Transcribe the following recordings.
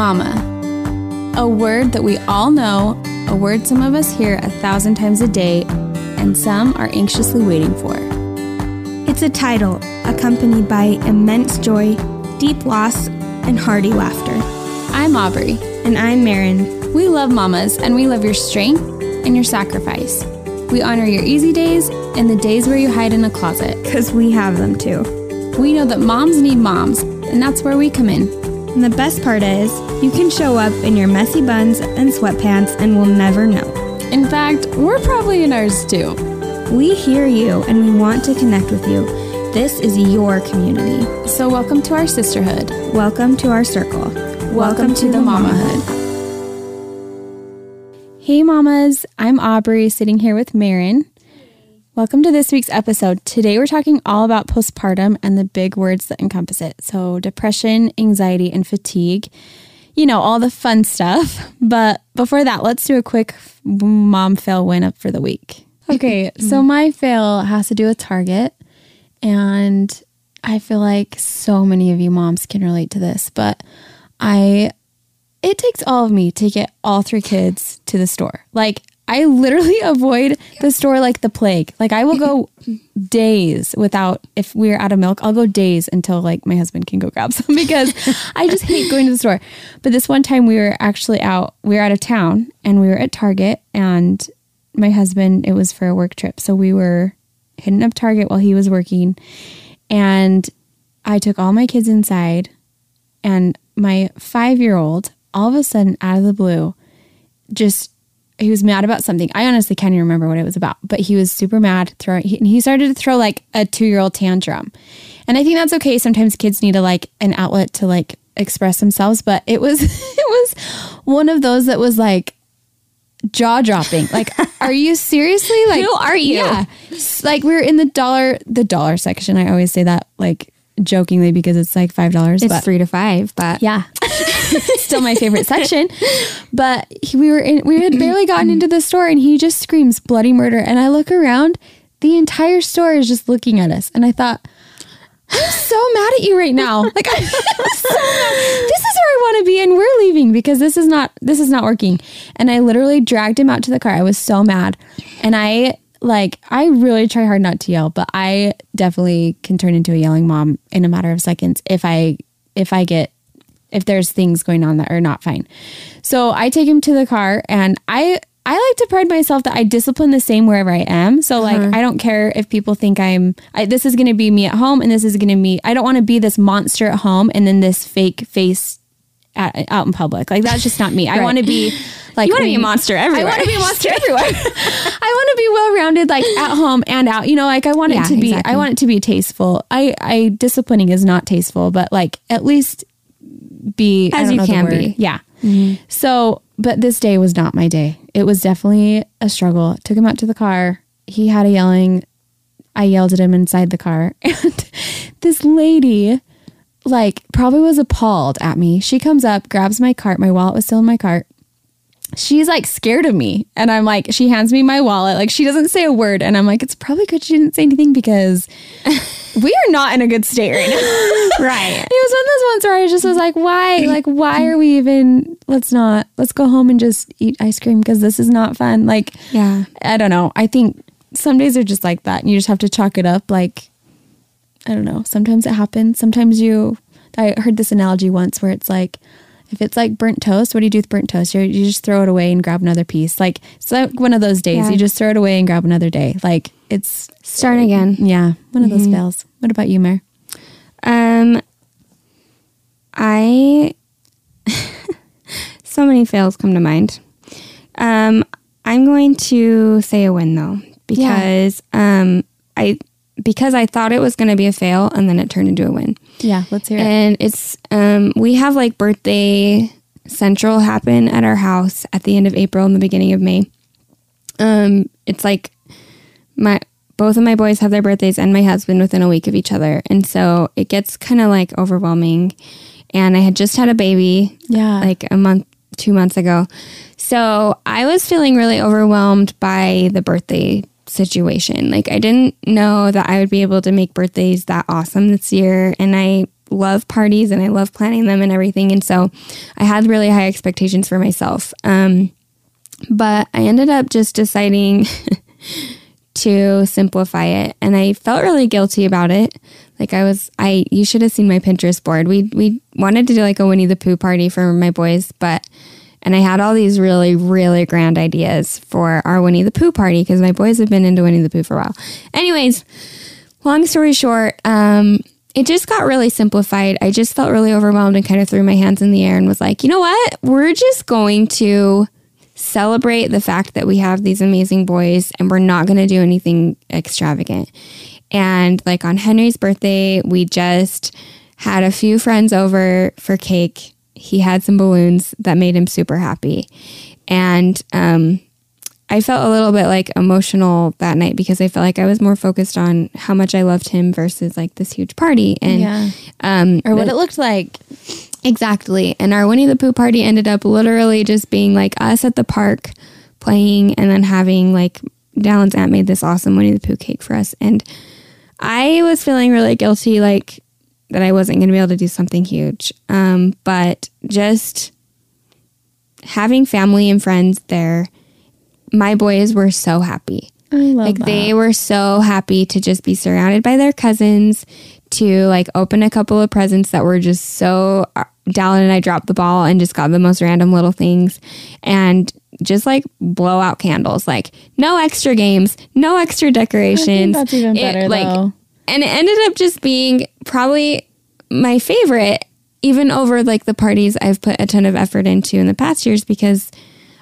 Mama. A word that we all know, a word some of us hear a thousand times a day, and some are anxiously waiting for. It's a title accompanied by immense joy, deep loss, and hearty laughter. I'm Aubrey. And I'm Marin. We love mamas, and we love your strength and your sacrifice. We honor your easy days and the days where you hide in a closet. Because we have them too. We know that moms need moms, and that's where we come in. And the best part is, you can show up in your messy buns and sweatpants and we'll never know. In fact, we're probably in ours too. We hear you and we want to connect with you. This is your community. So, welcome to our sisterhood. Welcome to our circle. Welcome, welcome to, to, the, the mamahood. Hey, mamas. I'm Aubrey sitting here with Marin. Welcome to this week's episode. Today we're talking all about postpartum and the big words that encompass it. So, depression, anxiety, and fatigue. You know, all the fun stuff. But before that, let's do a quick mom fail win up for the week. Okay, so my fail has to do with Target. And I feel like so many of you moms can relate to this, but I it takes all of me to get all three kids to the store. Like I literally avoid the store like the plague. Like I will go days without if we're out of milk, I'll go days until like my husband can go grab some because I just hate going to the store. But this one time we were actually out, we were out of town and we were at Target and my husband, it was for a work trip. So we were hitting up Target while he was working and I took all my kids inside and my 5-year-old all of a sudden out of the blue just he was mad about something. I honestly can't even remember what it was about, but he was super mad. Throwing, he, he started to throw like a two year old tantrum, and I think that's okay. Sometimes kids need a like an outlet to like express themselves, but it was it was one of those that was like jaw dropping. Like, are you seriously like? Who are you? Yeah, like we are in the dollar the dollar section. I always say that like jokingly because it's like five dollars. It's three to five, but yeah, still my favorite section. But he, we were in, we had barely gotten into the store, and he just screams bloody murder. And I look around, the entire store is just looking at us, and I thought. I'm so mad at you right now. Like I'm so mad. This is where I want to be and we're leaving because this is not this is not working. And I literally dragged him out to the car. I was so mad. And I like I really try hard not to yell, but I definitely can turn into a yelling mom in a matter of seconds if I if I get if there's things going on that are not fine. So I take him to the car and I I like to pride myself that I discipline the same wherever I am. So like uh-huh. I don't care if people think I'm I, this is going to be me at home and this is going to be I don't want to be this monster at home and then this fake face at, out in public. Like that's just not me. I want to be like you want to be a monster everywhere. I want to be a monster everywhere. I want to be well rounded, like at home and out. You know, like I want yeah, it to be. Exactly. I want it to be tasteful. I, I disciplining is not tasteful, but like at least be as you can be. Yeah. Mm-hmm. So, but this day was not my day. It was definitely a struggle. Took him out to the car. He had a yelling. I yelled at him inside the car, and this lady like probably was appalled at me. She comes up, grabs my cart. My wallet was still in my cart. She's like scared of me. And I'm like, she hands me my wallet. Like she doesn't say a word. And I'm like, it's probably good she didn't say anything because we are not in a good state right now. right. It was one of those ones where I just was like, why? Like, why are we even, let's not, let's go home and just eat ice cream because this is not fun. Like, yeah. I don't know. I think some days are just like that. And you just have to chalk it up. Like, I don't know. Sometimes it happens. Sometimes you, I heard this analogy once where it's like, if it's like burnt toast, what do you do with burnt toast? you you just throw it away and grab another piece. Like it's like one of those days. Yeah. You just throw it away and grab another day. Like it's start again. Yeah, one of mm-hmm. those fails. What about you, Mare? Um, I so many fails come to mind. Um, I'm going to say a win though because yeah. um I because I thought it was going to be a fail and then it turned into a win. Yeah, let's hear it. And it's um we have like birthday central happen at our house at the end of April and the beginning of May. Um it's like my both of my boys have their birthdays and my husband within a week of each other. And so it gets kind of like overwhelming. And I had just had a baby. Yeah. Like a month, two months ago. So I was feeling really overwhelmed by the birthday situation. Like I didn't know that I would be able to make birthdays that awesome this year and I love parties and I love planning them and everything. And so I had really high expectations for myself. Um, but I ended up just deciding to simplify it and I felt really guilty about it. Like I was I you should have seen my Pinterest board. We we wanted to do like a Winnie the Pooh party for my boys, but and I had all these really, really grand ideas for our Winnie the Pooh party because my boys have been into Winnie the Pooh for a while. Anyways, long story short, um, it just got really simplified. I just felt really overwhelmed and kind of threw my hands in the air and was like, you know what? We're just going to celebrate the fact that we have these amazing boys and we're not going to do anything extravagant. And like on Henry's birthday, we just had a few friends over for cake he had some balloons that made him super happy. And um, I felt a little bit like emotional that night because I felt like I was more focused on how much I loved him versus like this huge party and yeah. um, or what the, it looked like. Exactly. And our Winnie the Pooh party ended up literally just being like us at the park playing and then having like Dallin's aunt made this awesome Winnie the Pooh cake for us. And I was feeling really guilty, like that I wasn't going to be able to do something huge. Um, but just having family and friends there, my boys were so happy. I love like that. they were so happy to just be surrounded by their cousins, to like open a couple of presents that were just so. Uh, Dallin and I dropped the ball and just got the most random little things, and just like blow out candles. Like no extra games, no extra decorations. that's even better it, like, though and it ended up just being probably my favorite, even over like the parties I've put a ton of effort into in the past years because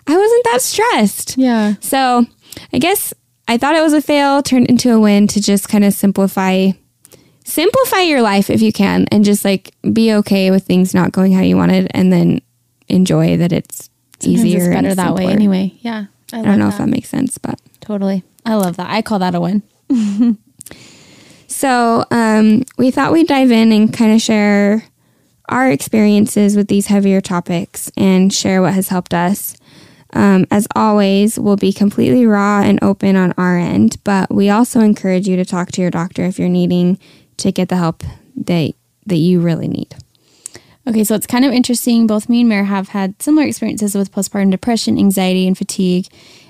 I wasn't that stressed. Yeah. So I guess I thought it was a fail, turned into a win to just kind of simplify simplify your life if you can and just like be okay with things not going how you wanted and then enjoy that it's Sometimes easier it's better that way anyway yeah i, I don't know that. if that makes sense but totally i love that i call that a win So um, we thought we'd dive in and kind of share our experiences with these heavier topics and share what has helped us. Um, as always, we'll be completely raw and open on our end, but we also encourage you to talk to your doctor if you're needing to get the help that that you really need. Okay, so it's kind of interesting. Both me and Mare have had similar experiences with postpartum depression, anxiety, and fatigue.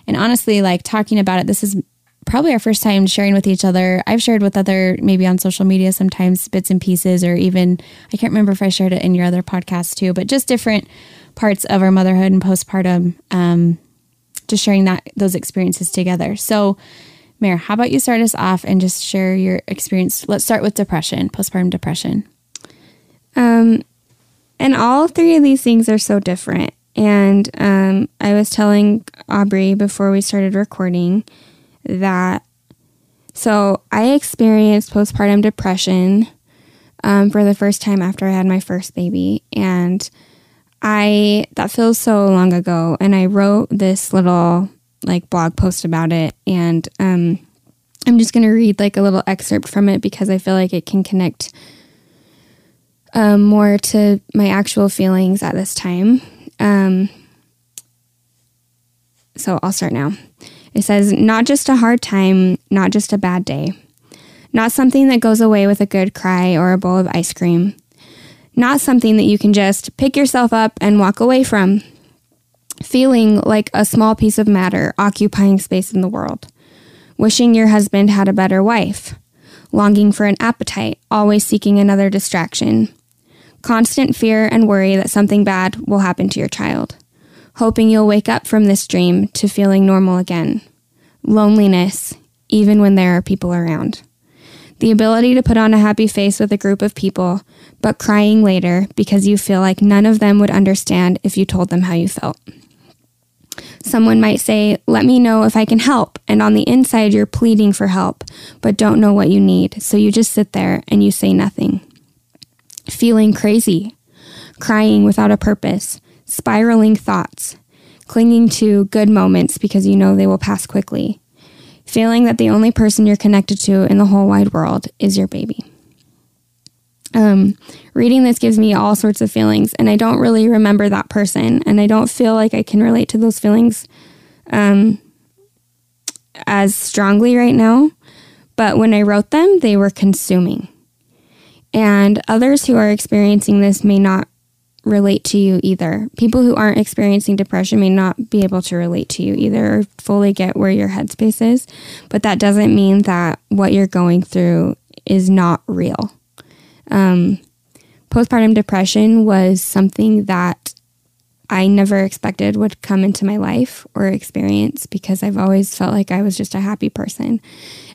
And honestly, like talking about it, this is probably our first time sharing with each other. I've shared with other, maybe on social media sometimes, bits and pieces, or even, I can't remember if I shared it in your other podcast too, but just different parts of our motherhood and postpartum, um, just sharing that those experiences together. So, Mare, how about you start us off and just share your experience? Let's start with depression, postpartum depression. Um, and all three of these things are so different. And um, I was telling Aubrey before we started recording that so I experienced postpartum depression um, for the first time after I had my first baby, and I that feels so long ago. And I wrote this little like blog post about it, and um, I'm just gonna read like a little excerpt from it because I feel like it can connect um, more to my actual feelings at this time. Um, so I'll start now. It says, not just a hard time, not just a bad day. Not something that goes away with a good cry or a bowl of ice cream. Not something that you can just pick yourself up and walk away from. Feeling like a small piece of matter occupying space in the world. Wishing your husband had a better wife. Longing for an appetite, always seeking another distraction. Constant fear and worry that something bad will happen to your child hoping you'll wake up from this dream to feeling normal again. Loneliness, even when there are people around. The ability to put on a happy face with a group of people, but crying later because you feel like none of them would understand if you told them how you felt. Someone might say, Let me know if I can help. And on the inside, you're pleading for help, but don't know what you need. So you just sit there and you say nothing. Feeling crazy, crying without a purpose, spiraling thoughts, clinging to good moments because you know they will pass quickly, feeling that the only person you're connected to in the whole wide world is your baby. Um, reading this gives me all sorts of feelings, and I don't really remember that person, and I don't feel like I can relate to those feelings um, as strongly right now. But when I wrote them, they were consuming. And others who are experiencing this may not relate to you either. People who aren't experiencing depression may not be able to relate to you either or fully get where your headspace is. But that doesn't mean that what you're going through is not real. Um, postpartum depression was something that I never expected would come into my life or experience because I've always felt like I was just a happy person.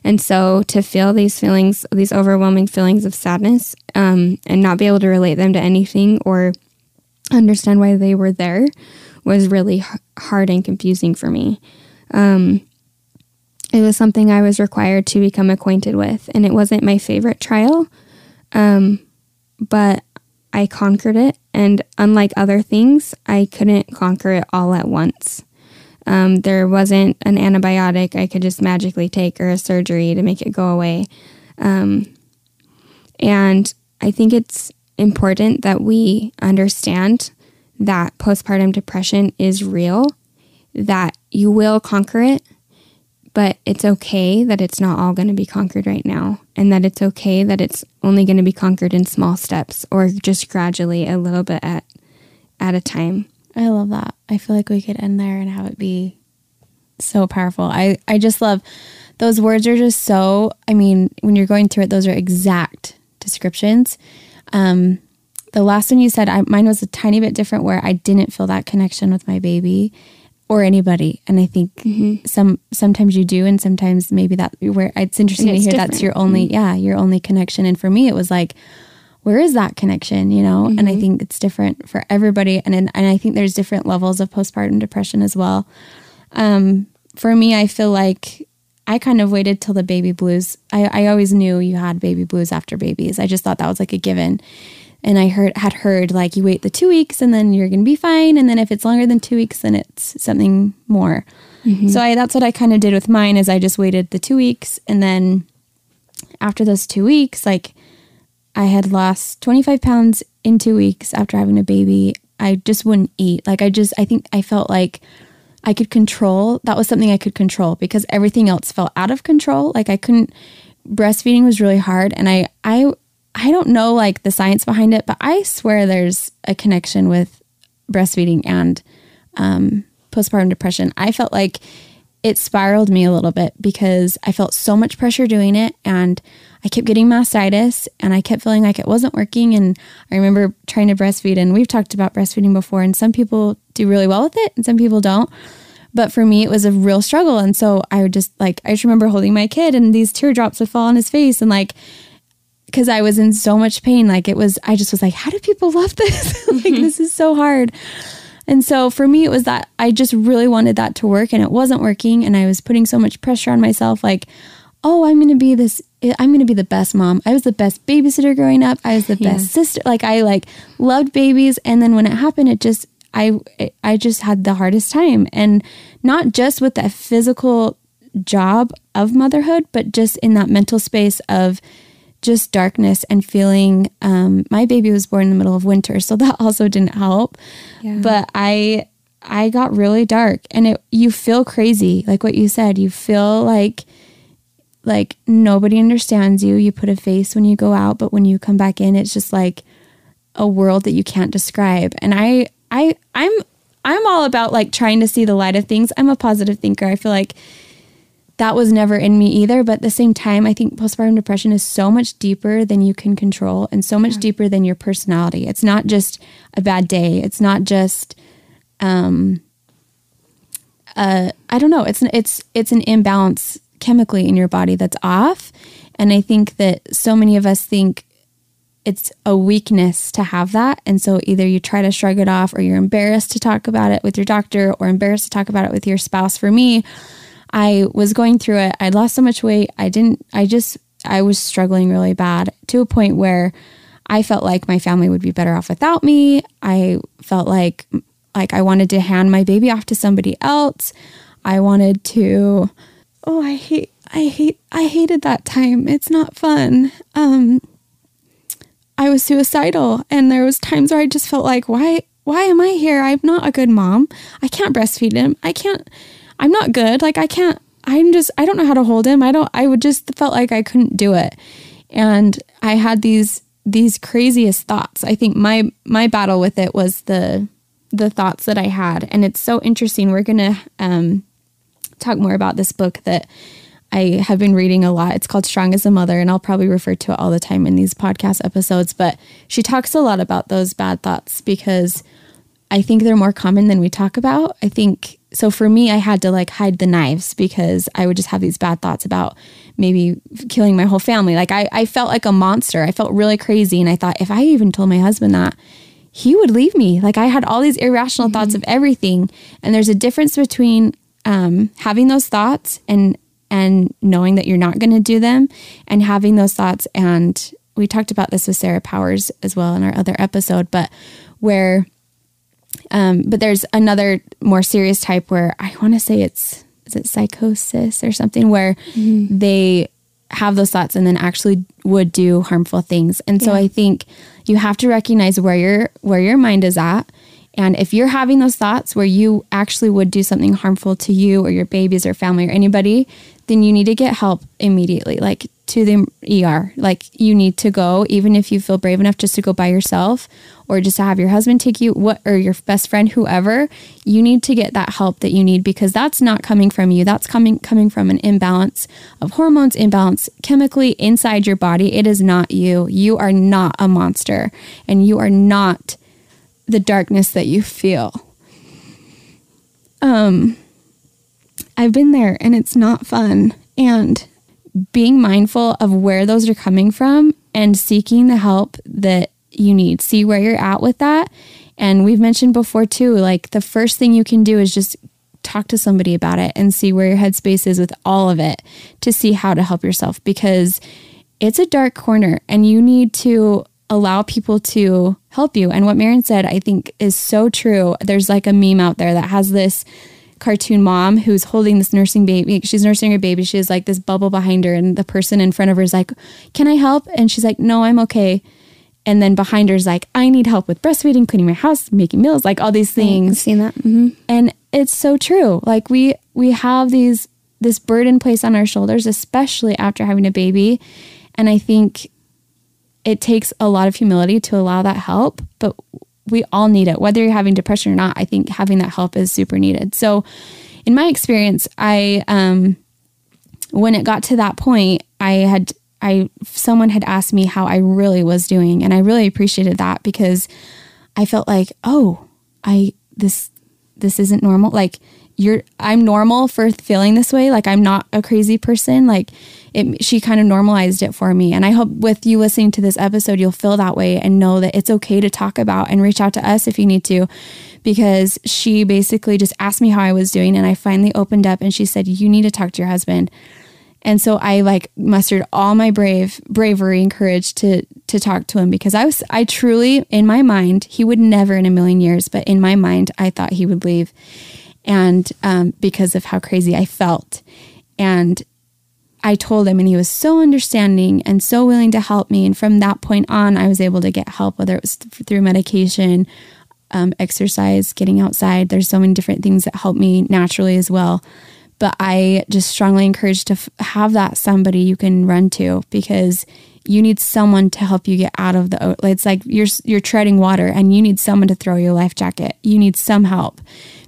And so to feel these feelings, these overwhelming feelings of sadness, um, and not be able to relate them to anything or understand why they were there was really hard and confusing for me. Um, it was something I was required to become acquainted with, and it wasn't my favorite trial, um, but I conquered it. And unlike other things, I couldn't conquer it all at once. Um, there wasn't an antibiotic I could just magically take or a surgery to make it go away. Um, and I think it's important that we understand that postpartum depression is real, that you will conquer it, but it's okay that it's not all going to be conquered right now, and that it's okay that it's only going to be conquered in small steps or just gradually a little bit at at a time. I love that. I feel like we could end there and have it be so powerful. I I just love those words are just so I mean, when you're going through it, those are exact descriptions um, the last one you said, I, mine was a tiny bit different where I didn't feel that connection with my baby or anybody. And I think mm-hmm. some sometimes you do, and sometimes maybe that where it's interesting it's to hear different. that's your only mm-hmm. yeah your only connection. And for me, it was like, where is that connection? You know, mm-hmm. and I mm-hmm. think it's different for everybody. And and I think there's different levels of postpartum depression as well. Um, for me, I feel like I kind of waited till the baby blues. I, I always knew you had baby blues after babies. I just thought that was like a given. And I heard had heard like you wait the two weeks and then you're gonna be fine. And then if it's longer than two weeks, then it's something more. Mm-hmm. So I that's what I kind of did with mine is I just waited the two weeks and then after those two weeks, like I had lost 25 pounds in two weeks after having a baby. I just wouldn't eat. Like I just I think I felt like I could control. That was something I could control because everything else felt out of control. Like I couldn't breastfeeding was really hard and I I I don't know like the science behind it, but I swear there's a connection with breastfeeding and um, postpartum depression. I felt like it spiraled me a little bit because I felt so much pressure doing it and I kept getting mastitis and I kept feeling like it wasn't working. And I remember trying to breastfeed, and we've talked about breastfeeding before, and some people do really well with it and some people don't. But for me, it was a real struggle. And so I would just like, I just remember holding my kid and these teardrops would fall on his face and like, because I was in so much pain. Like it was, I just was like, how do people love this? like, mm-hmm. this is so hard. And so for me, it was that I just really wanted that to work and it wasn't working. And I was putting so much pressure on myself. Like, oh, I'm going to be this, I'm going to be the best mom. I was the best babysitter growing up. I was the yeah. best sister. Like I like loved babies. And then when it happened, it just, I, I just had the hardest time and not just with the physical job of motherhood, but just in that mental space of just darkness and feeling um, my baby was born in the middle of winter so that also didn't help yeah. but i i got really dark and it you feel crazy like what you said you feel like like nobody understands you. You put a face when you go out, but when you come back in, it's just like a world that you can't describe. And I I I'm I'm all about like trying to see the light of things. I'm a positive thinker. I feel like that was never in me either. But at the same time, I think postpartum depression is so much deeper than you can control and so much yeah. deeper than your personality. It's not just a bad day. It's not just um uh I don't know. It's it's it's an imbalance chemically in your body that's off. And I think that so many of us think it's a weakness to have that. And so either you try to shrug it off or you're embarrassed to talk about it with your doctor or embarrassed to talk about it with your spouse. For me, I was going through it. I lost so much weight. I didn't, I just, I was struggling really bad to a point where I felt like my family would be better off without me. I felt like, like I wanted to hand my baby off to somebody else. I wanted to, oh, I hate, I hate, I hated that time. It's not fun. Um, I was suicidal, and there was times where I just felt like, why, why am I here? I'm not a good mom. I can't breastfeed him. I can't. I'm not good. Like I can't. I'm just. I don't know how to hold him. I don't. I would just felt like I couldn't do it, and I had these these craziest thoughts. I think my my battle with it was the the thoughts that I had, and it's so interesting. We're gonna um, talk more about this book that I have been reading a lot. It's called Strong as a Mother, and I'll probably refer to it all the time in these podcast episodes. But she talks a lot about those bad thoughts because I think they're more common than we talk about. I think so for me, I had to like hide the knives because I would just have these bad thoughts about maybe killing my whole family. Like I, I felt like a monster. I felt really crazy. And I thought if I even told my husband that, he would leave me. Like I had all these irrational mm-hmm. thoughts of everything. And there's a difference between um, having those thoughts and and knowing that you're not going to do them and having those thoughts and we talked about this with Sarah Powers as well in our other episode, but where um, but there's another more serious type where I want to say it's is it psychosis or something where mm-hmm. they have those thoughts and then actually would do harmful things. And so I think you have to recognize where your where your mind is at. And if you're having those thoughts where you actually would do something harmful to you or your babies or family or anybody, then you need to get help immediately. Like to the ER. Like you need to go, even if you feel brave enough just to go by yourself or just to have your husband take you, what or your best friend, whoever. You need to get that help that you need because that's not coming from you. That's coming coming from an imbalance of hormones, imbalance chemically inside your body. It is not you. You are not a monster, and you are not the darkness that you feel. Um, I've been there, and it's not fun, and being mindful of where those are coming from and seeking the help that you need. See where you're at with that. And we've mentioned before too, like the first thing you can do is just talk to somebody about it and see where your headspace is with all of it to see how to help yourself because it's a dark corner and you need to allow people to help you. And what Marin said, I think is so true. There's like a meme out there that has this cartoon mom who's holding this nursing baby. She's nursing her baby. She has like this bubble behind her, and the person in front of her is like, Can I help? And she's like, No, I'm okay. And then behind her is like, I need help with breastfeeding, cleaning my house, making meals, like all these things. I've seen that. Mm-hmm. And it's so true. Like we we have these this burden placed on our shoulders, especially after having a baby. And I think it takes a lot of humility to allow that help, but we all need it, whether you're having depression or not. I think having that help is super needed. So, in my experience, I, um, when it got to that point, I had, I, someone had asked me how I really was doing. And I really appreciated that because I felt like, oh, I, this, this isn't normal. Like, you're I'm normal for feeling this way. Like I'm not a crazy person. Like it she kind of normalized it for me. And I hope with you listening to this episode you'll feel that way and know that it's okay to talk about and reach out to us if you need to because she basically just asked me how I was doing and I finally opened up and she said you need to talk to your husband. And so I like mustered all my brave bravery and courage to to talk to him because I was I truly in my mind he would never in a million years but in my mind I thought he would leave and um, because of how crazy I felt. And I told him, and he was so understanding and so willing to help me. And from that point on, I was able to get help, whether it was through medication, um, exercise, getting outside. There's so many different things that help me naturally as well. But I just strongly encourage to f- have that somebody you can run to because you need someone to help you get out of the. It's like you're you're treading water, and you need someone to throw your life jacket. You need some help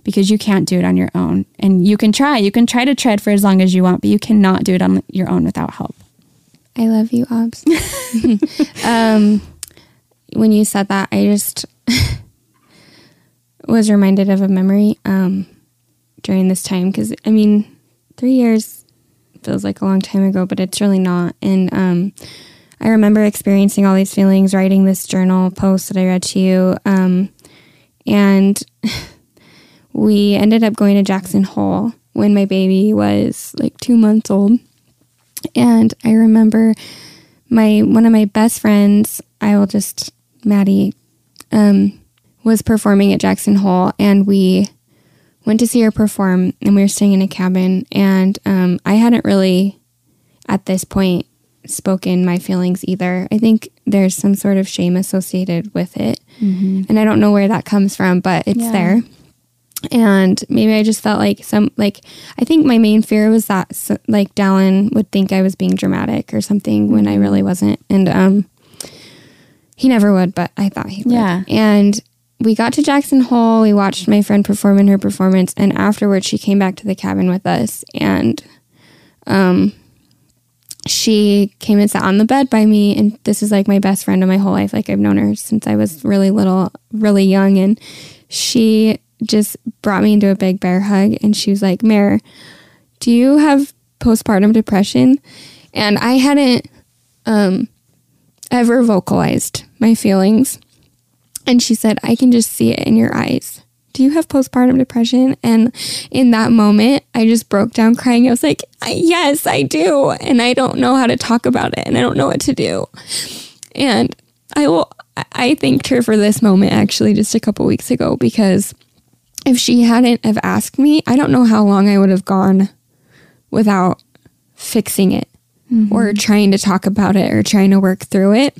because you can't do it on your own. And you can try. You can try to tread for as long as you want, but you cannot do it on your own without help. I love you, Obs. um, when you said that, I just was reminded of a memory um, during this time because, I mean, three years feels like a long time ago, but it's really not. And um, I remember experiencing all these feelings, writing this journal post that I read to you. Um, and we ended up going to Jackson Hole when my baby was like two months old. And I remember my one of my best friends, I will just Maddie, um, was performing at Jackson Hole and we went to see her perform and we were staying in a cabin and um, I hadn't really at this point spoken my feelings either. I think there's some sort of shame associated with it. Mm-hmm. And I don't know where that comes from, but it's yeah. there and maybe I just felt like some like I think my main fear was that like Dallin would think I was being dramatic or something when I really wasn't and um He never would, but I thought he would. Yeah. And we got to Jackson Hole. We watched my friend perform in her performance, and afterwards, she came back to the cabin with us, and um, she came and sat on the bed by me. And this is like my best friend of my whole life. Like I've known her since I was really little, really young, and she just brought me into a big bear hug, and she was like, "Mare, do you have postpartum depression?" And I hadn't um, ever vocalized my feelings. And she said, I can just see it in your eyes. Do you have postpartum depression? And in that moment, I just broke down crying. I was like, Yes, I do. And I don't know how to talk about it and I don't know what to do. And I will, I thanked her for this moment actually just a couple weeks ago because if she hadn't have asked me, I don't know how long I would have gone without fixing it mm-hmm. or trying to talk about it or trying to work through it.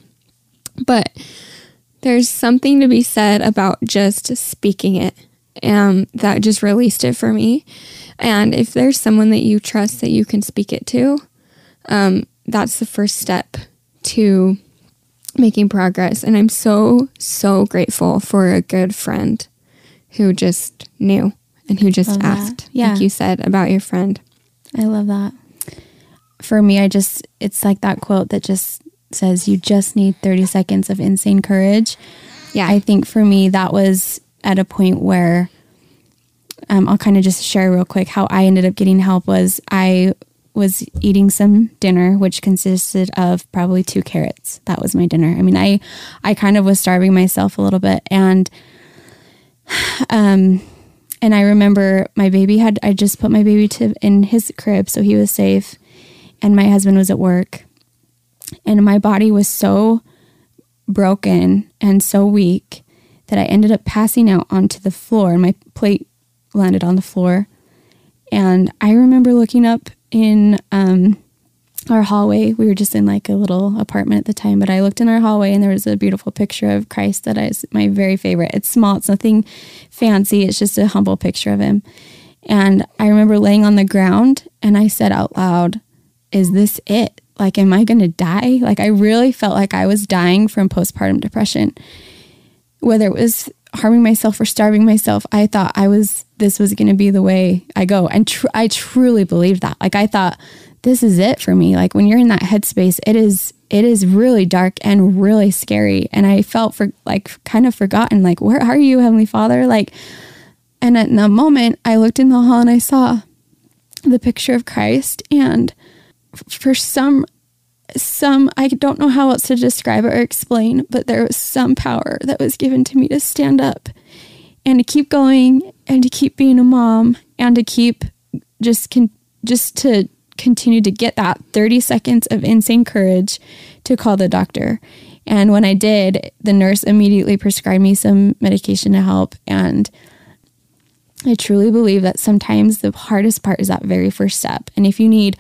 But there's something to be said about just speaking it. Um, that just released it for me. And if there's someone that you trust that you can speak it to, um, that's the first step to making progress. And I'm so, so grateful for a good friend who just knew and who just asked, yeah. like you said about your friend. I love that for me, I just, it's like that quote that just says, you just need 30 seconds of insane courage. Yeah. I think for me, that was at a point where um, I'll kind of just share real quick how I ended up getting help was I was eating some dinner which consisted of probably two carrots that was my dinner i mean i i kind of was starving myself a little bit and um and i remember my baby had i just put my baby to in his crib so he was safe and my husband was at work. And my body was so broken and so weak that I ended up passing out onto the floor and my plate landed on the floor. And I remember looking up in um, our hallway. We were just in like a little apartment at the time, but I looked in our hallway and there was a beautiful picture of Christ that is my very favorite. It's small, it's nothing fancy, it's just a humble picture of him. And I remember laying on the ground and I said out loud, is this it? Like, am I going to die? Like, I really felt like I was dying from postpartum depression. Whether it was harming myself or starving myself, I thought I was, this was going to be the way I go. And tr- I truly believed that. Like, I thought, this is it for me. Like, when you're in that headspace, it is, it is really dark and really scary. And I felt for like kind of forgotten, like, where are you, Heavenly Father? Like, and at the moment, I looked in the hall and I saw the picture of Christ and for some some I don't know how else to describe it or explain, but there was some power that was given to me to stand up and to keep going and to keep being a mom and to keep just can just to continue to get that 30 seconds of insane courage to call the doctor. And when I did, the nurse immediately prescribed me some medication to help and I truly believe that sometimes the hardest part is that very first step. And if you need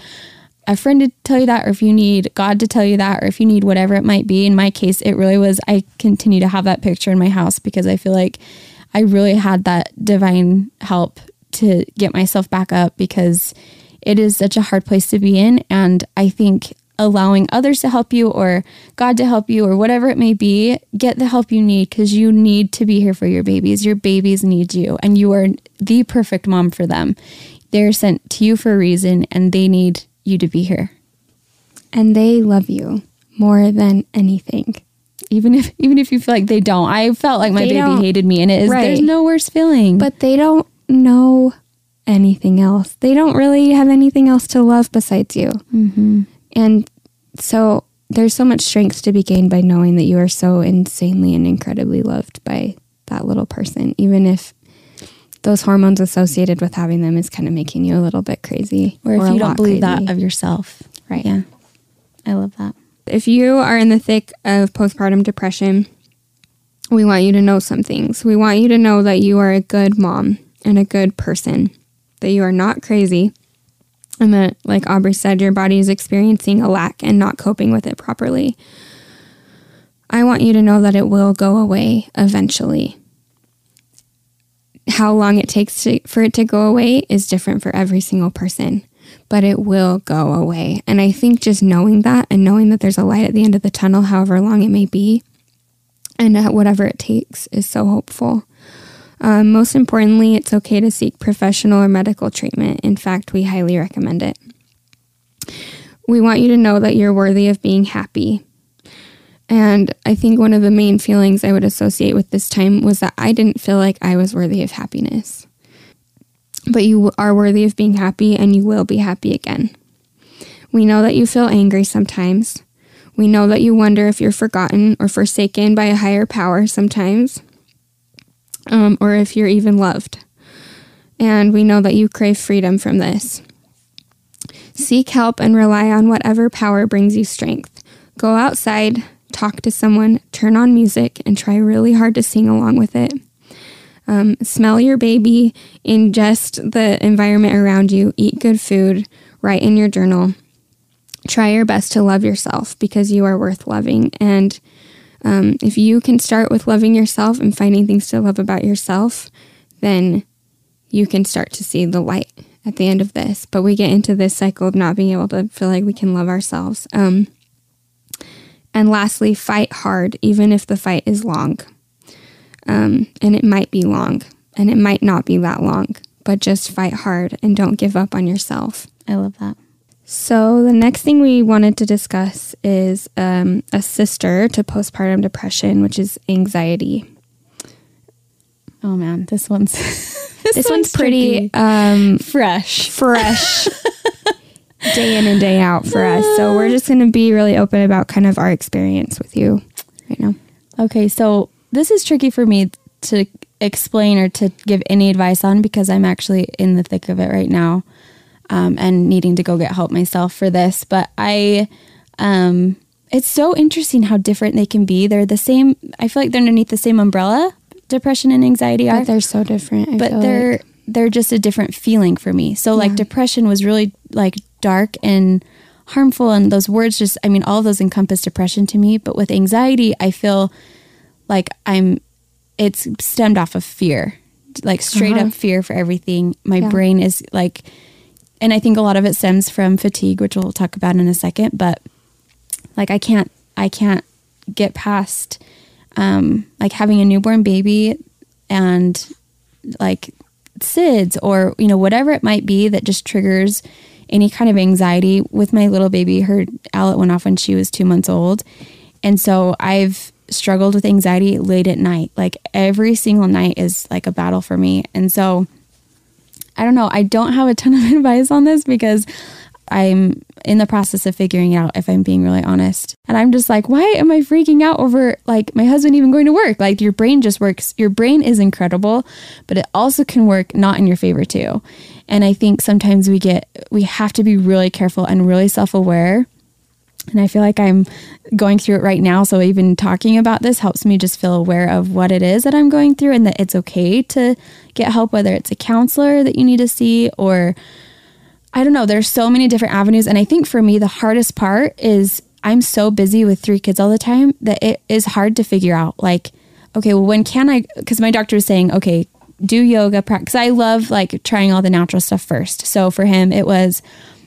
a friend to tell you that, or if you need God to tell you that, or if you need whatever it might be. In my case, it really was, I continue to have that picture in my house because I feel like I really had that divine help to get myself back up because it is such a hard place to be in. And I think allowing others to help you or God to help you or whatever it may be, get the help you need because you need to be here for your babies. Your babies need you, and you are the perfect mom for them. They're sent to you for a reason, and they need you to be here. And they love you more than anything. Even if even if you feel like they don't. I felt like my they baby hated me and it is right. there's no worse feeling. But they don't know anything else. They don't really have anything else to love besides you. Mm-hmm. And so there's so much strength to be gained by knowing that you are so insanely and incredibly loved by that little person, even if those hormones associated with having them is kind of making you a little bit crazy. Or if or you don't believe crazy. that of yourself. Right. Yeah. I love that. If you are in the thick of postpartum depression, we want you to know some things. We want you to know that you are a good mom and a good person, that you are not crazy, and that, like Aubrey said, your body is experiencing a lack and not coping with it properly. I want you to know that it will go away eventually how long it takes to, for it to go away is different for every single person, but it will go away. And I think just knowing that and knowing that there's a light at the end of the tunnel, however long it may be, and whatever it takes is so hopeful. Um, most importantly, it's okay to seek professional or medical treatment. In fact, we highly recommend it. We want you to know that you're worthy of being happy. And I think one of the main feelings I would associate with this time was that I didn't feel like I was worthy of happiness. But you are worthy of being happy and you will be happy again. We know that you feel angry sometimes. We know that you wonder if you're forgotten or forsaken by a higher power sometimes, um, or if you're even loved. And we know that you crave freedom from this. Seek help and rely on whatever power brings you strength. Go outside, talk to someone, turn on music, and try really hard to sing along with it. Um, smell your baby, ingest the environment around you, eat good food, write in your journal. Try your best to love yourself because you are worth loving. And um, if you can start with loving yourself and finding things to love about yourself, then you can start to see the light at the end of this. But we get into this cycle of not being able to feel like we can love ourselves. Um, and lastly, fight hard, even if the fight is long. Um, and it might be long, and it might not be that long, but just fight hard and don't give up on yourself. I love that. So, the next thing we wanted to discuss is um, a sister to postpartum depression, which is anxiety. Oh man, this one's this, this one's, pretty um, fresh, fresh, day in and day out for us. So we're just going to be really open about kind of our experience with you right now. Okay, so this is tricky for me to explain or to give any advice on because I'm actually in the thick of it right now um, and needing to go get help myself for this. But I, um, it's so interesting how different they can be. They're the same. I feel like they're underneath the same umbrella. Depression and anxiety are. But they're so different. I but they're like. they're just a different feeling for me. So like depression was really like dark and harmful, and those words just. I mean, all of those encompass depression to me. But with anxiety, I feel like I'm. It's stemmed off of fear, like straight uh-huh. up fear for everything. My yeah. brain is like and I think a lot of it stems from fatigue, which we'll talk about in a second. But like I can't, I can't get past um, like having a newborn baby and like SIDS or you know whatever it might be that just triggers any kind of anxiety. With my little baby, her Owlet went off when she was two months old, and so I've struggled with anxiety late at night. Like every single night is like a battle for me, and so I don't know. I don't have a ton of advice on this because I'm in the process of figuring out if I'm being really honest. And I'm just like, why am I freaking out over like my husband even going to work? Like your brain just works. Your brain is incredible, but it also can work not in your favor too. And I think sometimes we get we have to be really careful and really self-aware and I feel like I'm going through it right now. So even talking about this helps me just feel aware of what it is that I'm going through and that it's okay to get help, whether it's a counselor that you need to see or I don't know. There's so many different avenues. And I think for me, the hardest part is I'm so busy with three kids all the time that it is hard to figure out like, okay, well, when can I? Because my doctor was saying, okay, do yoga practice. I love like trying all the natural stuff first. So for him, it was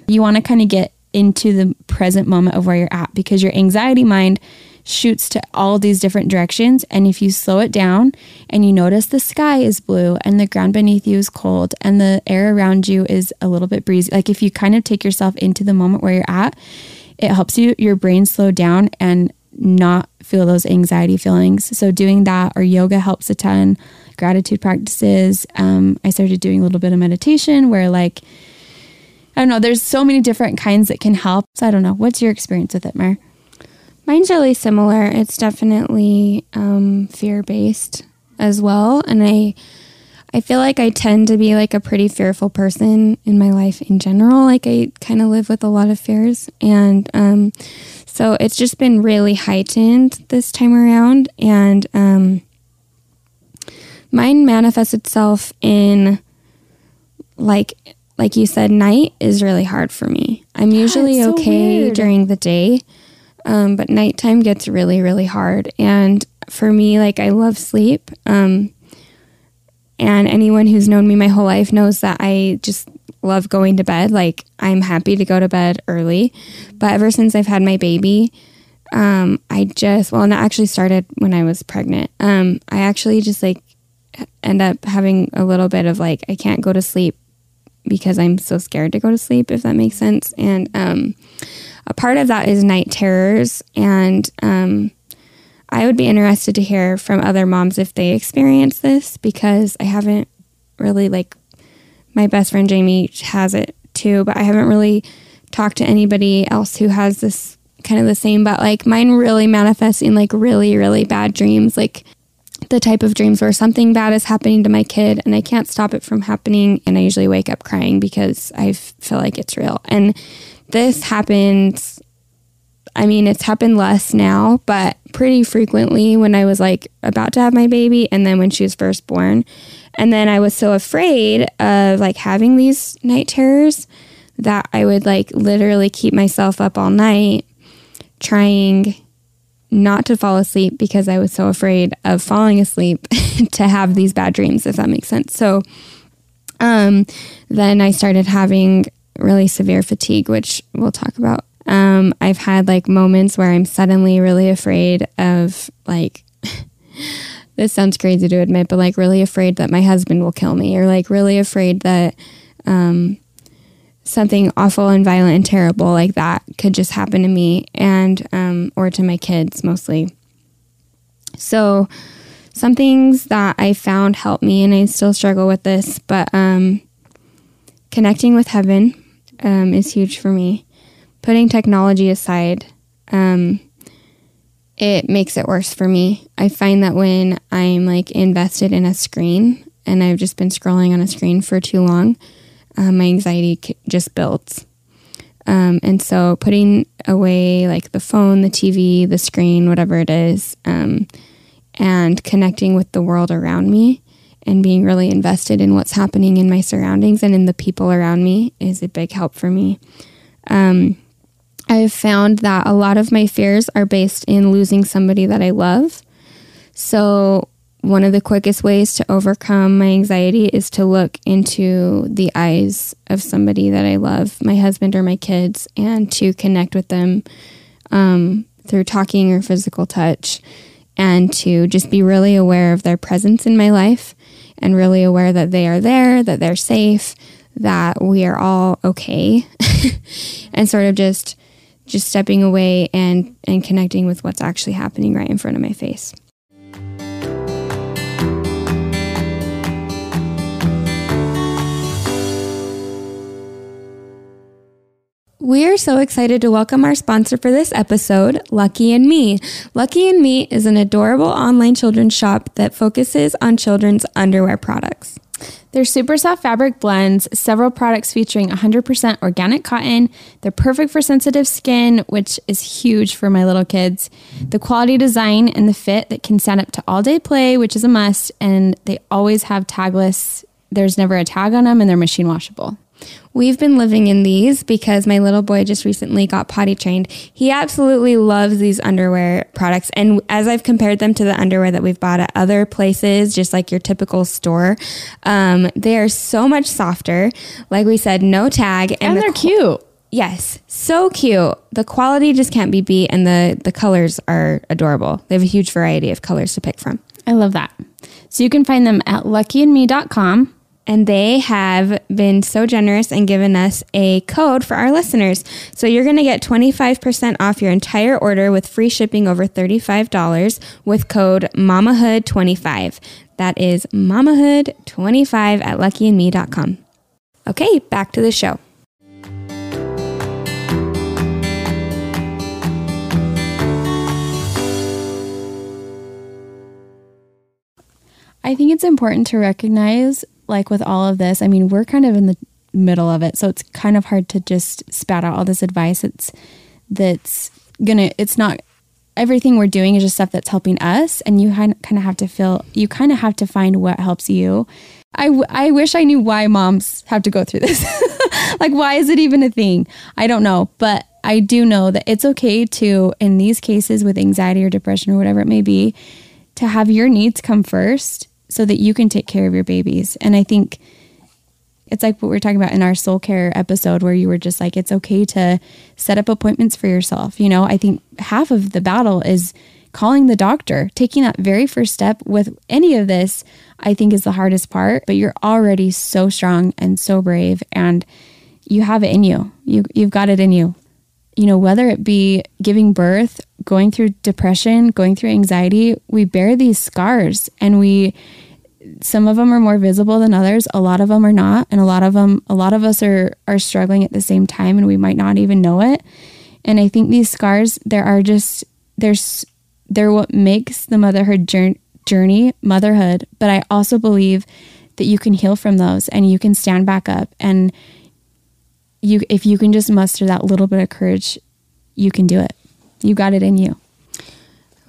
you want to kind of get into the present moment of where you're at because your anxiety mind shoots to all these different directions. And if you slow it down and you notice the sky is blue and the ground beneath you is cold and the air around you is a little bit breezy, like if you kind of take yourself into the moment where you're at, it helps you, your brain slow down and not feel those anxiety feelings. So doing that or yoga helps a ton. Gratitude practices. Um, I started doing a little bit of meditation where like I don't know. There's so many different kinds that can help. So I don't know. What's your experience with it, Mare? Mine's really similar. It's definitely um, fear based as well, and I I feel like I tend to be like a pretty fearful person in my life in general. Like I kind of live with a lot of fears, and um, so it's just been really heightened this time around. And um, mine manifests itself in like like you said, night is really hard for me. I'm yeah, usually so okay weird. during the day, um, but nighttime gets really, really hard. And for me, like I love sleep. Um, and anyone who's known me my whole life knows that I just love going to bed. Like I'm happy to go to bed early. But ever since I've had my baby, um, I just, well, and that actually started when I was pregnant. Um, I actually just like end up having a little bit of like, I can't go to sleep because I'm so scared to go to sleep, if that makes sense. And um, a part of that is night terrors. And um, I would be interested to hear from other moms if they experience this because I haven't really, like, my best friend Jamie has it too, but I haven't really talked to anybody else who has this kind of the same, but like mine really manifesting like really, really bad dreams, like the type of dreams where something bad is happening to my kid and I can't stop it from happening. And I usually wake up crying because I feel like it's real. And this happens, I mean, it's happened less now, but pretty frequently when I was like about to have my baby and then when she was first born. And then I was so afraid of like having these night terrors that I would like literally keep myself up all night trying not to fall asleep because I was so afraid of falling asleep to have these bad dreams, if that makes sense. So um, then I started having really severe fatigue, which we'll talk about. Um, I've had like moments where I'm suddenly really afraid of like, this sounds crazy to admit, but like really afraid that my husband will kill me or like really afraid that um, something awful and violent and terrible like that could just happen to me and um, or to my kids mostly. So some things that i found help me and i still struggle with this but um, connecting with heaven um, is huge for me. Putting technology aside um, it makes it worse for me. I find that when i'm like invested in a screen and i've just been scrolling on a screen for too long uh, my anxiety just builds. Um, and so putting away like the phone, the TV, the screen, whatever it is, um, and connecting with the world around me and being really invested in what's happening in my surroundings and in the people around me is a big help for me. Um, I've found that a lot of my fears are based in losing somebody that I love. So one of the quickest ways to overcome my anxiety is to look into the eyes of somebody that I love, my husband or my kids, and to connect with them um, through talking or physical touch, and to just be really aware of their presence in my life and really aware that they are there, that they're safe, that we are all okay, and sort of just just stepping away and and connecting with what's actually happening right in front of my face. We are so excited to welcome our sponsor for this episode, Lucky and Me. Lucky and Me is an adorable online children's shop that focuses on children's underwear products. Their super soft fabric blends several products featuring 100% organic cotton. They're perfect for sensitive skin, which is huge for my little kids. The quality design and the fit that can stand up to all day play, which is a must. And they always have tagless, there's never a tag on them, and they're machine washable. We've been living in these because my little boy just recently got potty trained. He absolutely loves these underwear products. And as I've compared them to the underwear that we've bought at other places, just like your typical store, um, they are so much softer. Like we said, no tag. And, and the they're qu- cute. Yes, so cute. The quality just can't be beat, and the, the colors are adorable. They have a huge variety of colors to pick from. I love that. So you can find them at luckyandme.com and they have been so generous and given us a code for our listeners. So you're going to get 25% off your entire order with free shipping over $35 with code MAMAHOOD25. That is MAMAHOOD25 at luckyandme.com. Okay, back to the show. I think it's important to recognize like with all of this, I mean, we're kind of in the middle of it, so it's kind of hard to just spat out all this advice. It's that's gonna. It's not everything we're doing is just stuff that's helping us, and you kind of have to feel. You kind of have to find what helps you. I, w- I wish I knew why moms have to go through this. like, why is it even a thing? I don't know. But I do know that it's okay to, in these cases with anxiety or depression or whatever it may be, to have your needs come first so that you can take care of your babies. And I think It's like what we are talking about in our soul care episode where you were just like, it's okay to set up appointments for yourself. You know, I think half of the battle is calling the doctor, taking that very first step with any of this, I think is the hardest part, but you're already so strong and so brave and you have it in you. You you've got it in you. You know, whether it be giving birth, going through depression, going through anxiety, we bear these scars and we some of them are more visible than others a lot of them are not and a lot of them a lot of us are are struggling at the same time and we might not even know it. And i think these scars there are just there's they're what makes the motherhood journey motherhood but i also believe that you can heal from those and you can stand back up and you if you can just muster that little bit of courage you can do it you got it in you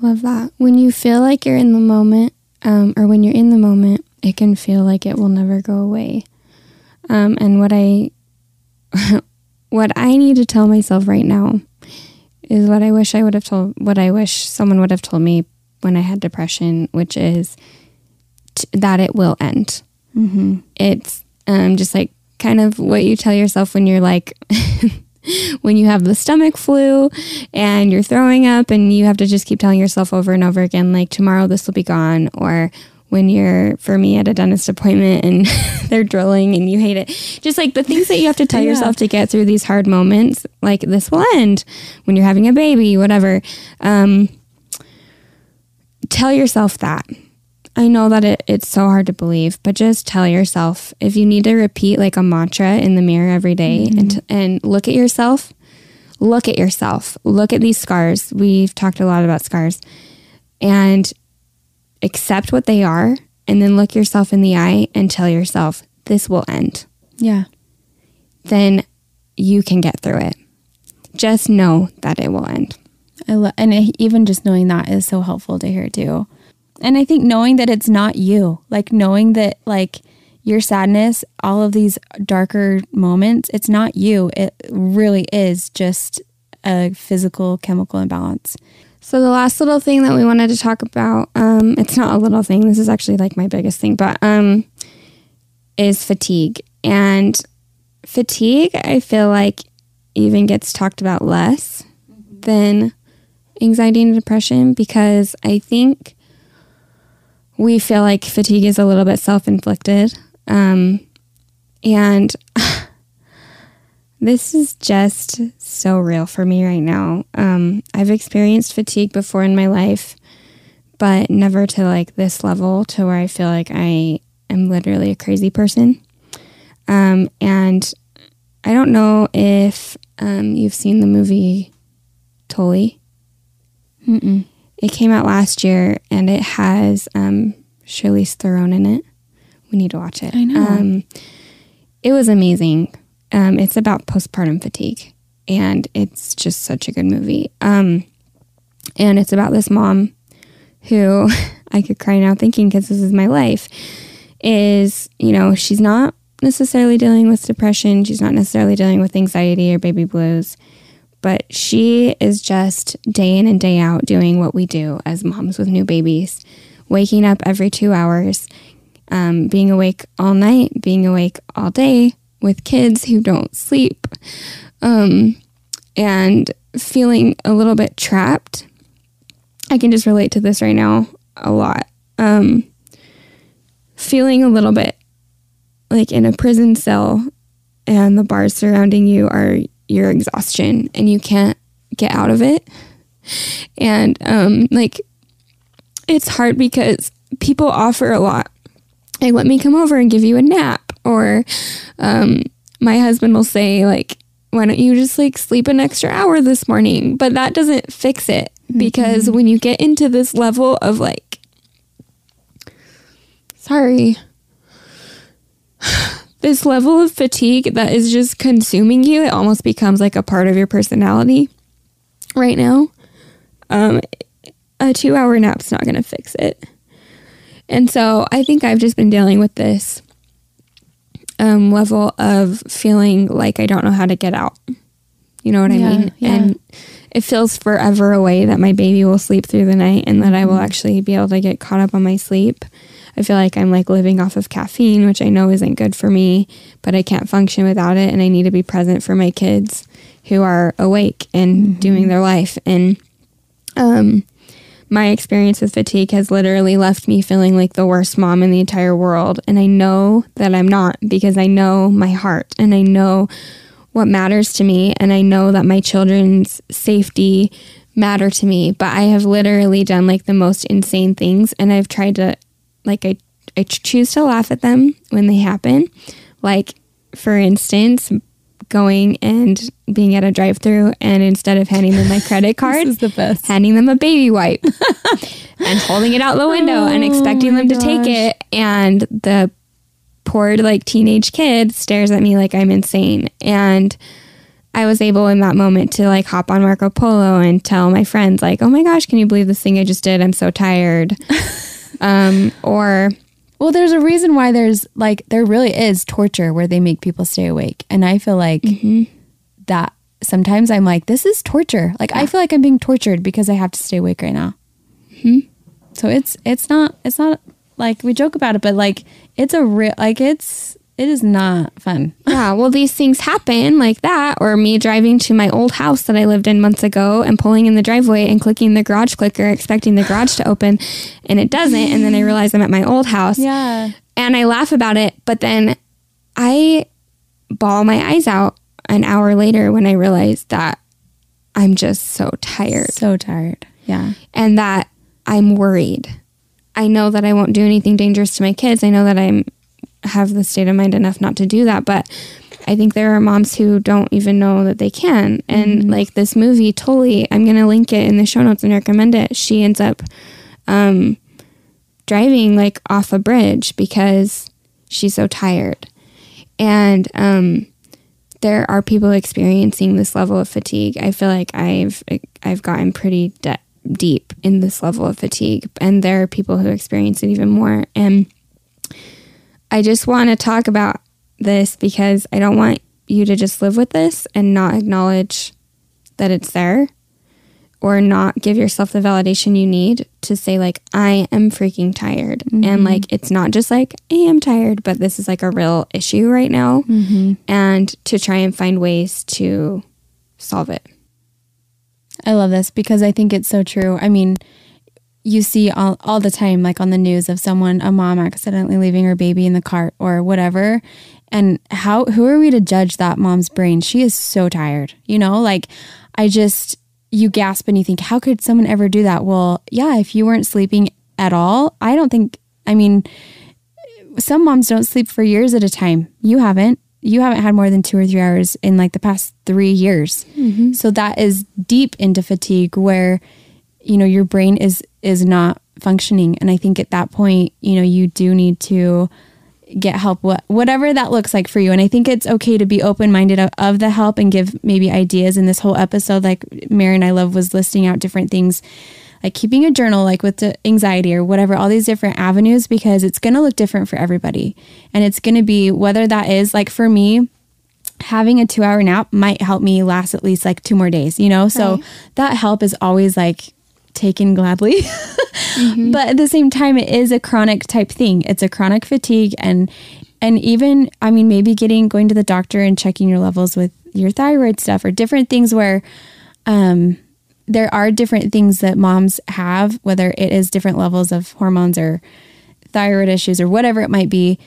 love that when you feel like you're in the moment um, or when you're in the moment, it can feel like it will never go away. Um, and what I what I need to tell myself right now is what I wish I would have told what I wish someone would have told me when I had depression, which is t- that it will end. Mm-hmm. It's um, just like kind of what you tell yourself when you're like when you have the stomach flu and you're throwing up and you have to just keep telling yourself over and over again like tomorrow this will be gone or when you're for me at a dentist appointment and they're drilling and you hate it. Just like the things that you have to tell yeah. yourself to get through these hard moments like this will end when you're having a baby whatever. Um, tell yourself that I know that it, it's so hard to believe, but just tell yourself if you need to repeat like a mantra in the mirror every day mm-hmm. and, and look at yourself, look at yourself, look at these scars. We've talked a lot about scars and accept what they are. And then look yourself in the eye and tell yourself, this will end. Yeah. Then you can get through it. Just know that it will end. I lo- and even just knowing that is so helpful to hear too. And I think knowing that it's not you, like knowing that like your sadness, all of these darker moments, it's not you. It really is just a physical chemical imbalance. So the last little thing that we wanted to talk about, um, it's not a little thing. This is actually like my biggest thing, but um, is fatigue. And fatigue, I feel like even gets talked about less mm-hmm. than anxiety and depression because I think we feel like fatigue is a little bit self inflicted. Um, and this is just so real for me right now. Um, I've experienced fatigue before in my life, but never to like this level to where I feel like I am literally a crazy person. Um, and I don't know if um, you've seen the movie. Mm-mm. It came out last year and it has um, Charlize Theron in it. We need to watch it. I know. Um, it was amazing. Um, it's about postpartum fatigue, and it's just such a good movie. Um, and it's about this mom who I could cry now thinking because this is my life. Is you know she's not necessarily dealing with depression. She's not necessarily dealing with anxiety or baby blues but she is just day in and day out doing what we do as moms with new babies waking up every two hours, um, being awake all night, being awake all day with kids who don't sleep, um, and feeling a little bit trapped. I can just relate to this right now a lot. Um, feeling a little bit like in a prison cell and the bars surrounding you are your exhaustion and you can't get out of it. And um, like it's hard because people offer a lot. Like, let me come over and give you a nap. Or um, my husband will say, like, why don't you just like sleep an extra hour this morning? But that doesn't fix it because mm-hmm. when you get into this level of like, sorry, this level of fatigue that is just consuming you, it almost becomes like a part of your personality right now. Um, a two hour nap's not going to fix it. And so I think I've just been dealing with this um, level of feeling like I don't know how to get out. You know what yeah, I mean? Yeah. And it feels forever away that my baby will sleep through the night and that I will mm-hmm. actually be able to get caught up on my sleep. I feel like I'm like living off of caffeine, which I know isn't good for me, but I can't function without it. And I need to be present for my kids who are awake and mm-hmm. doing their life. And um, my experience with fatigue has literally left me feeling like the worst mom in the entire world. And I know that I'm not because I know my heart and I know what matters to me. And I know that my children's safety matter to me. But I have literally done like the most insane things. And I've tried to, like, I, I choose to laugh at them when they happen. Like, for instance, going and being at a drive through and instead of handing them my credit card, the handing them a baby wipe and holding it out the window oh and expecting them to gosh. take it. And the poor like teenage kid stares at me like I'm insane. And I was able in that moment to like hop on Marco Polo and tell my friends like, "Oh my gosh, can you believe this thing I just did? I'm so tired." um, or well, there's a reason why there's like there really is torture where they make people stay awake, and I feel like mm-hmm. that sometimes I'm like, this is torture. Like yeah. I feel like I'm being tortured because I have to stay awake right now. Mm-hmm. So it's it's not it's not like we joke about it, but like it's a real like it's it is not fun. yeah, well, these things happen like that, or me driving to my old house that I lived in months ago and pulling in the driveway and clicking the garage clicker, expecting the garage to open, and it doesn't. And then I realize I'm at my old house. Yeah. And I laugh about it, but then I bawl my eyes out an hour later when I realize that I'm just so tired. So tired. Yeah. And that I'm worried. I know that I won't do anything dangerous to my kids. I know that I'm have the state of mind enough not to do that. But I think there are moms who don't even know that they can. And mm-hmm. like this movie, Tully, I'm going to link it in the show notes and recommend it. She ends up um, driving like off a bridge because she's so tired. And um, there are people experiencing this level of fatigue. I feel like I've I've gotten pretty de- deep in this level of fatigue, and there are people who experience it even more. And I just want to talk about this because I don't want you to just live with this and not acknowledge that it's there or not give yourself the validation you need to say like I am freaking tired mm-hmm. and like it's not just like I am tired but this is like a real issue right now mm-hmm. and to try and find ways to solve it. I love this because I think it's so true. I mean, you see all, all the time, like on the news of someone, a mom accidentally leaving her baby in the cart or whatever. And how, who are we to judge that mom's brain? She is so tired, you know, like I just, you gasp and you think, how could someone ever do that? Well, yeah, if you weren't sleeping at all, I don't think, I mean, some moms don't sleep for years at a time. You haven't. You haven't had more than two or three hours in like the past three years. Mm-hmm. So that is deep into fatigue where you know your brain is is not functioning. And i think at that point you know you do need to get help what whatever that looks like for you. And i think it's okay to be open-minded of, of the help and give maybe ideas. In this whole episode like Mary and I love was listing out different things like keeping a journal like with the anxiety or whatever all these different avenues because it's going to look different for everybody. And it's going to be whether that is like for me having a two hour nap might help me last at least like two more days you know? So that help is always like taken gladly. mm-hmm. But at the same time, it is a chronic type thing. It's a chronic fatigue and and even I mean maybe getting going to the doctor and checking your levels with your thyroid stuff or different things where um there are different things that moms have, whether it is different levels of hormones or thyroid issues or whatever it might be,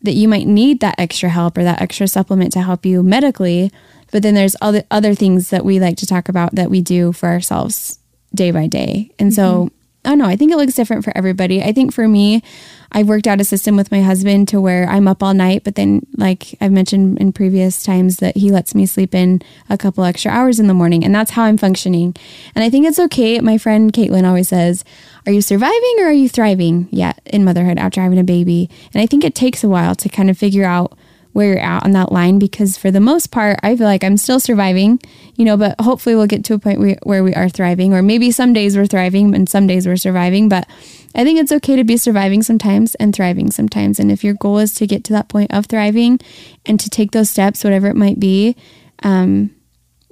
that you might need that extra help or that extra supplement to help you medically. But then there's other other things that we like to talk about that we do for ourselves day by day. And mm-hmm. so I don't know. I think it looks different for everybody. I think for me, I've worked out a system with my husband to where I'm up all night, but then, like I've mentioned in previous times, that he lets me sleep in a couple extra hours in the morning, and that's how I'm functioning. And I think it's okay. My friend Caitlin always says, Are you surviving or are you thriving yet in motherhood after having a baby? And I think it takes a while to kind of figure out where you're at on that line because for the most part i feel like i'm still surviving you know but hopefully we'll get to a point where we are thriving or maybe some days we're thriving and some days we're surviving but i think it's okay to be surviving sometimes and thriving sometimes. And if your goal is to get to that point of thriving and to take those steps whatever it might be um,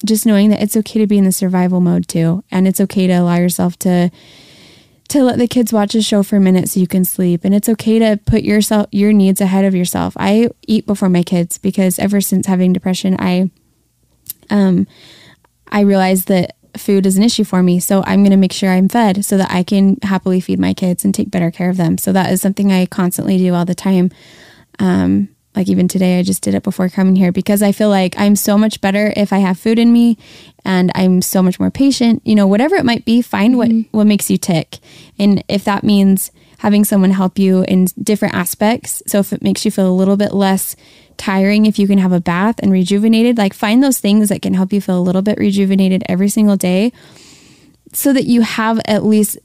just knowing that it's okay to be in the survival mode too. And it's okay to allow yourself to to let the kids watch a show for a minute so you can sleep. And it's okay to put yourself your needs ahead of yourself. I eat before my kids because ever since having depression i um i realized that food is an issue for me so i'm going to make sure i'm fed so that i can happily feed my kids and take better care of them. So that is something i constantly do all the time. Um like even today i just did it before coming here because i feel like i'm so much better if i have food in me and i'm so much more patient. You know whatever it might be find what what makes you tick. And if that means having someone help you in different aspects so if it makes you feel a little bit less tiring if you can have a bath and rejuvenated like find those things that can help you feel a little bit rejuvenated every single day so that you have at least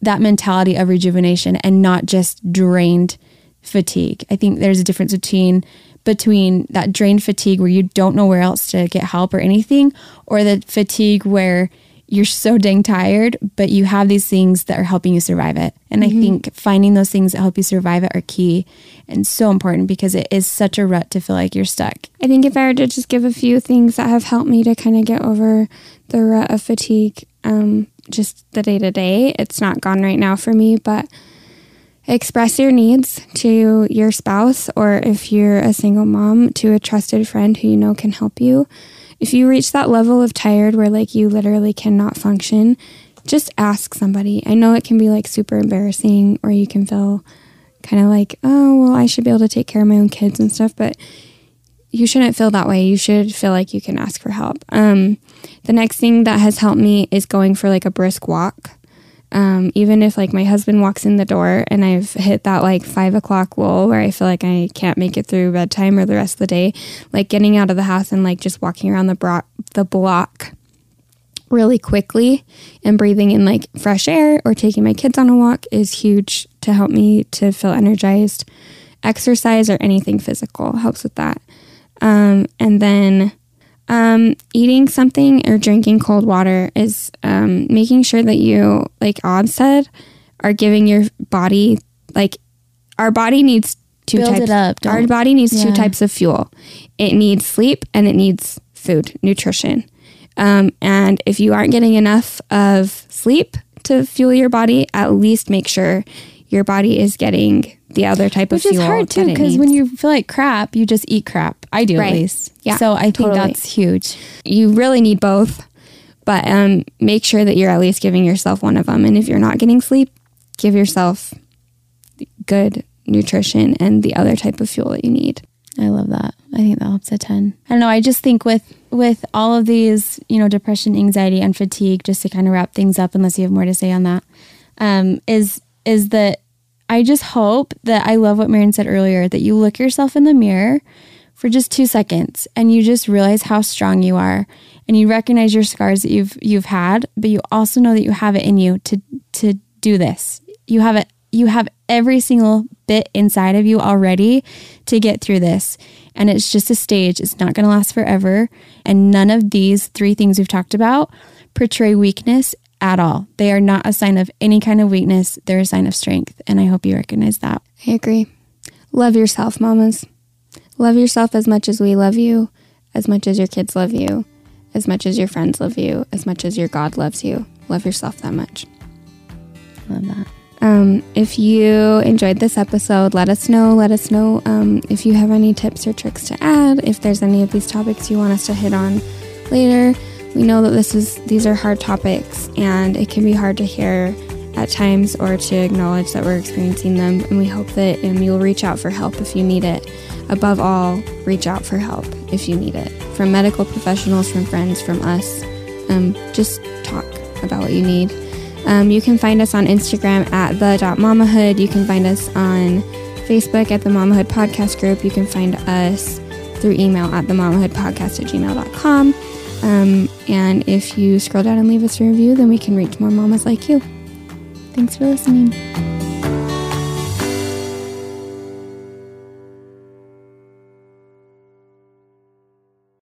that mentality of rejuvenation and not just drained fatigue. I think there's a difference between between that drained fatigue where you don't know where else to get help or anything or the fatigue where you're so dang tired but you have these things that are helping you survive it. And I think finding those things that help you survive it are key and so important because it is such a rut to feel like you're stuck. I think if I were to just give a few things that have helped me to kind of get over the rut of fatigue, um, just the day to day, it's not gone right now for me, but express your needs to your spouse or if you're a single mom to a trusted friend who you know can help you. If you reach that level of tired where like you literally cannot function, just ask somebody. I know it can be like super embarrassing or you can feel kind of like, oh, well, I should be able to take care of my own kids and stuff, but you shouldn't feel that way. You should feel like you can ask for help. Um, the next thing that has helped me is going for like a brisk walk. Um, even if like my husband walks in the door and I've hit that like five o'clock lull where I feel like I can't make it through bedtime or the rest of the day, like getting out of the house and like just walking around the bro- the block really quickly and breathing in like fresh air or taking my kids on a walk is huge to help me to feel energized. Exercise or anything physical helps with that. Um, and then um, eating something or drinking cold water is um, making sure that you, like Ob said, are giving your body like our body needs two Build types. it up, Our body needs two types of fuel. It needs sleep and it needs food, nutrition. Um, and if you aren't getting enough of sleep to fuel your body, at least make sure your body is getting the other type Which of fuel. Which is hard too because when you feel like crap, you just eat crap. I do Right. at least. Yeah, So I think that's huge. you really need both, but um, make sure that you're at least giving yourself one of them. And if you're not getting sleep, give yourself good nutrition and the other type of fuel that you need. I love that. I think that helps a ton. I don't know. I just think with with all of these, you know, depression, anxiety, and fatigue, just to kind of wrap things up, unless you have more to say on that, um, is is that I just hope that I love what Marin said earlier that you look yourself in the mirror for just two seconds and you just realize how strong you are and you recognize your scars that you've you've had, but you also know that you have it in you to to do this. You have it you have every single bit inside of you already to get through this. And it's just a stage. It's not going to last forever. And none of these three things we've talked about portray weakness at all. They are not a sign of any kind of weakness. They're a sign of strength. And I hope you recognize that. I agree. Love yourself, mamas. Love yourself as much as we love you, as much as your kids love you, as much as your friends love you, as much as your God loves you. Love yourself that much. Love that. Um, if you enjoyed this episode, let us know. Let us know um, if you have any tips or tricks to add. If there's any of these topics you want us to hit on later, we know that this is these are hard topics, and it can be hard to hear at times or to acknowledge that we're experiencing them. And we hope that um, you'll reach out for help if you need it. Above all, reach out for help if you need it from medical professionals, from friends, from us. Um, just talk about what you need. Um, you can find us on Instagram at the.mamahood. You can find us on Facebook at the Mamahood Podcast Group. You can find us through email at the mamahood podcast at gmail.com. Um, and if you scroll down and leave us a review, then we can reach more mamas like you. Thanks for listening.